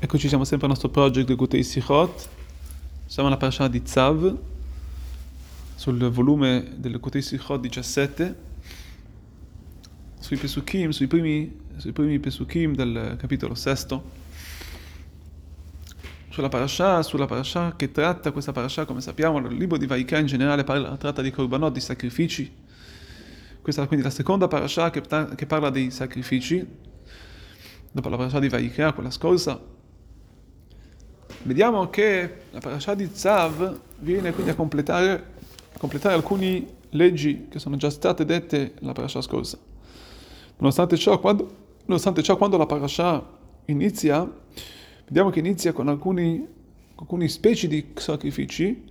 Eccoci, siamo sempre al nostro project Gutei Sichot. Siamo alla parasha di Tzav, sul volume del Gutei Sichot 17, sui Pesukim, sui primi, sui primi Pesukim del capitolo sesto. Sulla parasha, sulla parasha che tratta questa parasha, come sappiamo, il libro di Vaikra in generale parla, tratta di korbanot, di sacrifici. Questa è quindi la seconda parasha che, che parla dei sacrifici, dopo la parasha di Vaikra, quella scorsa vediamo che la parasha di Zav viene quindi a completare, a completare alcune leggi che sono già state dette nella parasha scorsa. Nonostante ciò, quando, nonostante ciò, quando la parasha inizia, vediamo che inizia con alcuni, alcuni specie di sacrifici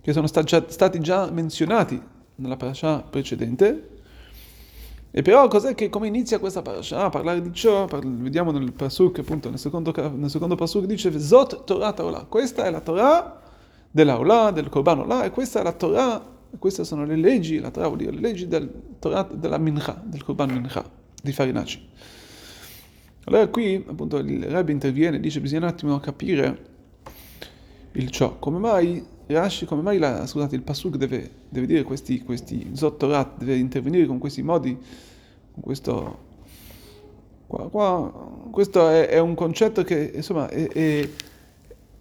che sono sta già, stati già menzionati nella parasha precedente, e però cos'è che, come inizia questa parasha? A parlare di ciò, parla, vediamo nel pasuk, appunto, nel secondo, nel secondo pasuk dice Zot Torah Torah. Questa è la Torah della Olah, del Korban Olah, e questa è la Torah, queste sono le leggi, la Torah vuol dire le leggi del Torah della Mincha, del Korban Mincha, di Farinacci. Allora qui, appunto, il Rebbe interviene e dice bisogna un attimo capire il ciò. Come mai Rashi, come mai la, scusate, il Pasuk deve, deve dire questi, questi Zottorat, deve intervenire con questi modi, con questo... Qua, qua, questo è, è, un concetto che, insomma, è, è,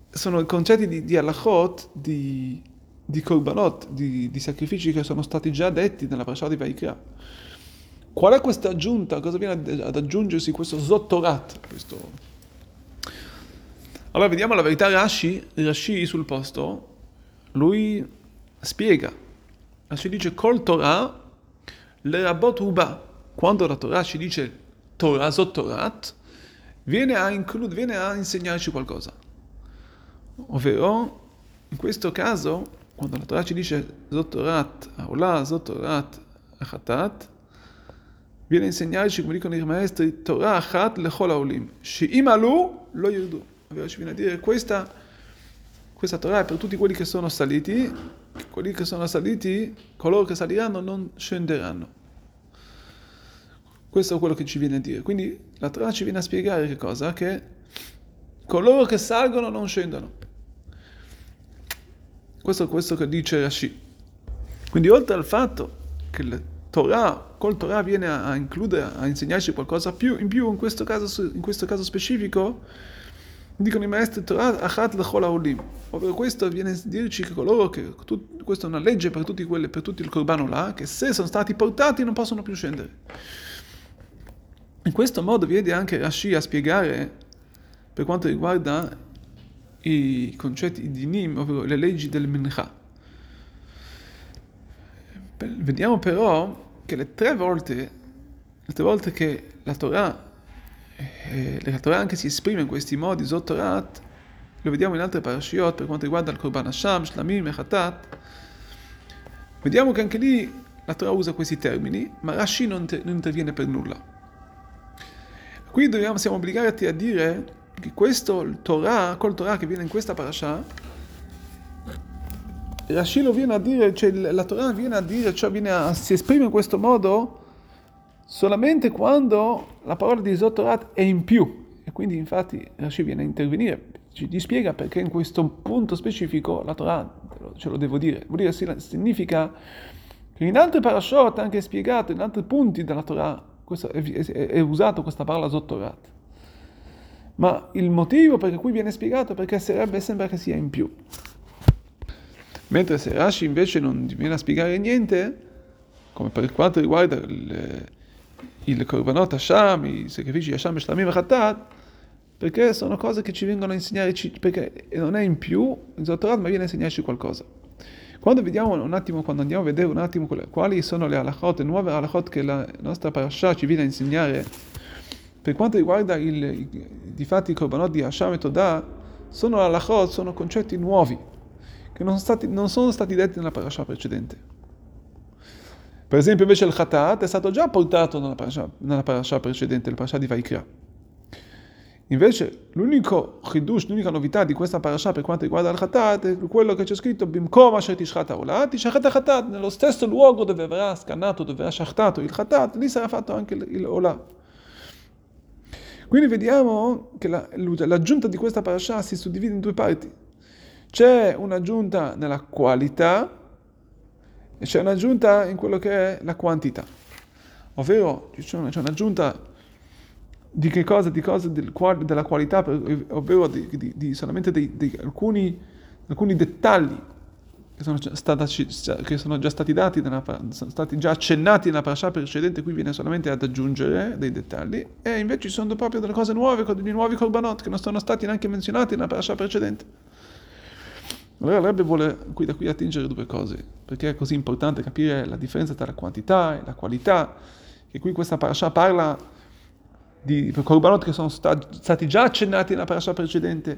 sono concetti di, di halachot, di, di korbanot, di, di, sacrifici che sono stati già detti nella parasha di Vaikra. Qual è questa aggiunta? Cosa viene ad, ad aggiungersi questo Zottorat? Questo... Allora vediamo la verità Rashi, Rashi sul posto, lui spiega, ci dice col Torah le rabot uba, quando la Torah ci dice Torah Zottorat, viene a, includere, viene a insegnarci qualcosa. Ovvero, in questo caso, quando la Torah ci dice Zottorat, Aula, Zottorat, Achatat, viene a insegnarci, come dicono i maestri, Torah Achat lechol aulim, she'im alu lo yirdu. Ovvero ci viene a dire questa questa Torah è per tutti quelli che sono saliti, quelli che sono saliti, coloro che saliranno non scenderanno. Questo è quello che ci viene a dire. Quindi la Torah ci viene a spiegare che cosa? Che coloro che salgono non scendono. Questo è questo che dice Rashi. Quindi oltre al fatto che la Torah, col Torah viene a, includere, a insegnarci qualcosa più, in più in questo caso, in questo caso specifico, dicono i maestri Torah achat lechol haolim. Ovvero questo viene a dirci che coloro che, tut, questa è una legge per tutti, quelli, per tutti il corbano là, che se sono stati portati non possono più scendere. In questo modo vede anche Rashi a spiegare per quanto riguarda i concetti di Nim, ovvero le leggi del Mincha. Vediamo però che le tre volte, le tre volte che la Torah eh, la Torah anche si esprime in questi modi, Zotorat, lo vediamo in altre parashiot per quanto riguarda il Korban Hashem, Shlamim, Mechatat. Vediamo che anche lì la Torah usa questi termini, ma Rashi non, te, non interviene per nulla. Qui dobbiamo, siamo obbligati a dire che questo il Torah, col Torah che viene in questa parasha, Rashi lo viene a dire, cioè la Torah viene a dire, cioè viene a, si esprime in questo modo solamente quando la parola di Zotorat è in più. E quindi infatti Rashi viene a intervenire, ci spiega perché in questo punto specifico la Torah, ce lo devo dire, vuol dire significa che in altri parashot, anche spiegato, in altri punti della Torah, è, è, è usato questa parola Zotorat. Ma il motivo perché qui viene spiegato è perché sarebbe, sembra che sia in più. Mentre se Rashi invece non viene a spiegare niente, come per quanto riguarda il, korbanot Hashem, i sacrifici Hashem, Shlamim e Khatat, perché sono cose che ci vengono a insegnare, perché non è in più il Zotorat, ma viene a insegnarci qualcosa. Quando vediamo un attimo, quando andiamo a vedere un attimo quali sono le halachot, le nuove halachot che la nostra parasha ci viene a insegnare, per quanto riguarda il, di fatti i korbanot di Hashem e Todah, sono halachot, sono concetti nuovi, che non, stati, non sono stati detti nella parasha precedente. Per esempio invece il Khatat è stato già portato nella parasha, nella parasha precedente, il parasha di Vaikra. Invece l'unico chidush, l'unica novità di questa parasha per quanto riguarda il Khatat è quello che c'è scritto Bimkom asher tishchat haolat, tishchat Khatat, nello stesso luogo dove verrà scannato, dove verrà shachtato il Khatat, lì sarà fatto anche il, Olah. Quindi vediamo che la, l'aggiunta di questa parasha si suddivide in due parti. C'è un'aggiunta nella qualità e c'è un'aggiunta in quello che è la quantità. Ovvero c'è un'aggiunta di che cosa? Di cose del, della qualità, ovvero di, di, di solamente di, di alcuni, alcuni, dettagli che sono, stata, che sono, già stati dati, nella, sono stati già accennati nella parasha precedente, qui viene solamente ad aggiungere dei dettagli, e invece ci sono proprio delle cose nuove, dei nuovi korbanot che non sono stati neanche menzionati nella parasha precedente. Allora Rebbe vuole qui da qui attingere due cose, perché è così importante capire la differenza tra la quantità e la qualità, che qui questa parasha parla di korbanot che sono stati già accennati nella parasha precedente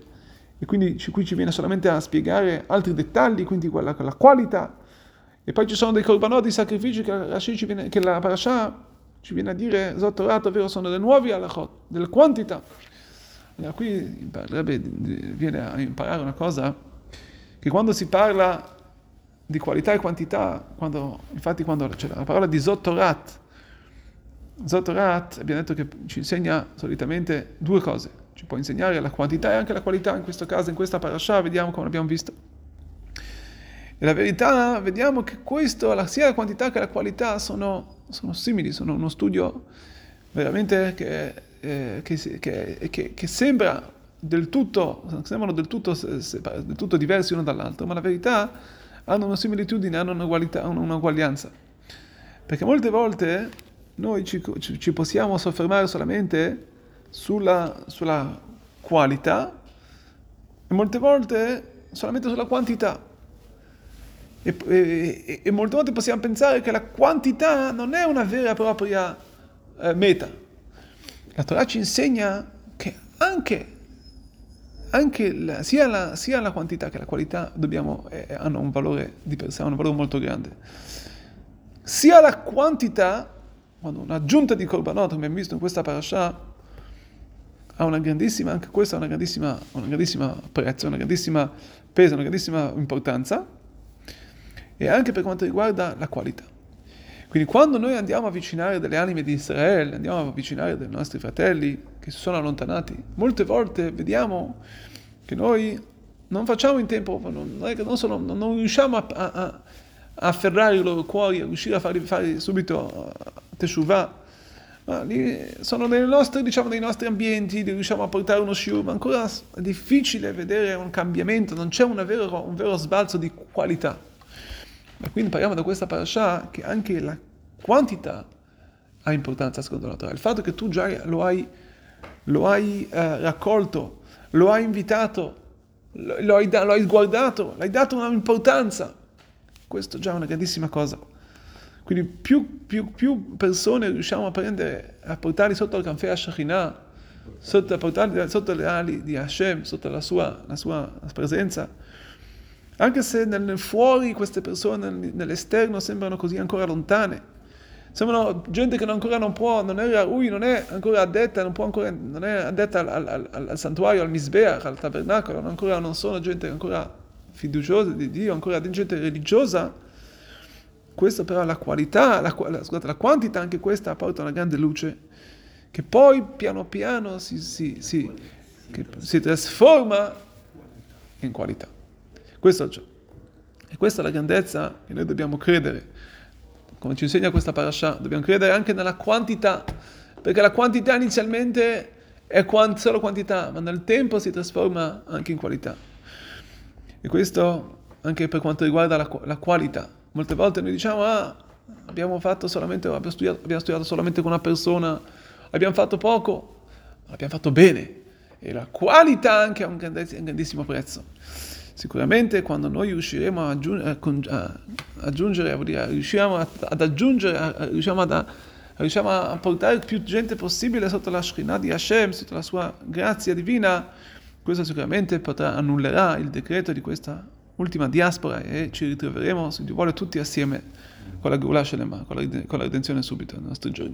e quindi qui ci viene solamente a spiegare altri dettagli, quindi quella, la qualità. E poi ci sono dei korbanot, di sacrifici che, viene, che la parasha ci viene a dire Zotorat, ovvero sono dei nuovi halachot, delle quantità. Allora qui Rebbe viene a imparare una cosa, che quando si parla di qualità e quantità, quando, infatti quando c'è la parola di Zotorat, Zotorat abbiamo detto che ci insegna solitamente due cose. Ci può insegnare la quantità e anche la qualità, in questo caso, in questa parasha, vediamo come abbiamo visto. E la verità, vediamo che questo, sia la quantità che la qualità sono, sono simili, sono uno studio veramente che, eh, che, che, che sembra del tutto, sembrano del tutto, del tutto diversi uno dall'altro, ma la verità hanno una similitudine, hanno un'uguaglianza. Perché molte volte noi ci, ci possiamo soffermare solamente sulla, sulla qualità e molte volte solamente sulla quantità. E, e, e, molte volte possiamo pensare che la quantità non è una vera e propria eh, meta. La Torah ci insegna che anche la, sia, la, sia, la, quantità che la qualità dobbiamo, eh, hanno un valore di per sé, un valore molto grande. Sia la quantità quando un'aggiunta di korbanot, come abbiamo visto in questa parasha, ha una grandissima, anche questa ha una grandissima, una grandissima prezzo, una grandissima peso, una grandissima importanza, e anche per quanto riguarda la qualità. Quindi quando noi andiamo a avvicinare delle anime di Israele, andiamo a avvicinare dei nostri fratelli che si sono allontanati, molte volte vediamo che noi non facciamo in tempo, non, non, solo, non riusciamo a, a, a afferrare i loro cuori, a riuscire a farli fare subito Teshuvah, ma lì sono nei nostri, diciamo, nei nostri ambienti, riusciamo a portare uno shiur, ma ancora è difficile vedere un cambiamento, non c'è vero, un vero sbalzo di qualità. E quindi parliamo da questa parasha che anche la quantità ha importanza secondo la Torah. Il fatto che tu già lo hai, lo hai eh, raccolto, lo hai invitato, lo, lo, hai, lo hai guardato, l'hai dato un'importanza, questo già è una grandissima cosa. Quindi più, più, più, persone riusciamo a prendere, a portarli sotto il canfè a sotto, sotto le ali di Hashem, sotto la sua, la sua presenza, anche se nel fuori queste persone nell'esterno sembrano così ancora lontane, sembrano gente che ancora non può, non è Rui, non è ancora addetta, non, ancora, non è addetta al, al, al, al, santuario, al Misbeach, al tabernacolo, non, ancora, non sono gente ancora fiduciosa di Dio, ancora gente religiosa, questo però la qualità, la, scusate, la quantità, anche questa porta una grande luce che poi piano piano si, si, si, si trasforma in qualità. Questo è ciò. E questa è la grandezza che noi dobbiamo credere. Come ci insegna questa parasha, dobbiamo credere anche nella quantità, perché la quantità inizialmente è solo quantità, ma nel tempo si trasforma anche in qualità. E questo anche per quanto riguarda la, la qualità. Molte volte noi diciamo, ah, abbiamo, fatto solamente, abbiamo, studiato, abbiamo studiato solamente con una persona, abbiamo fatto poco, abbiamo fatto bene. E la qualità anche ha un grandissimo prezzo. Sicuramente quando noi riusciremo a aggiungere, dire, riusciamo ad aggiungere, riusciamo, ad, riusciamo a portare più gente possibile sotto la Shekhinah di Hashem, sotto la sua grazia divina, questo sicuramente potrà annullerà il decreto di questa ultima diaspora e ci ritroveremo, se Dio vuole, tutti assieme con la Geulah Shelema, con la redenzione subito nei nostri giorni.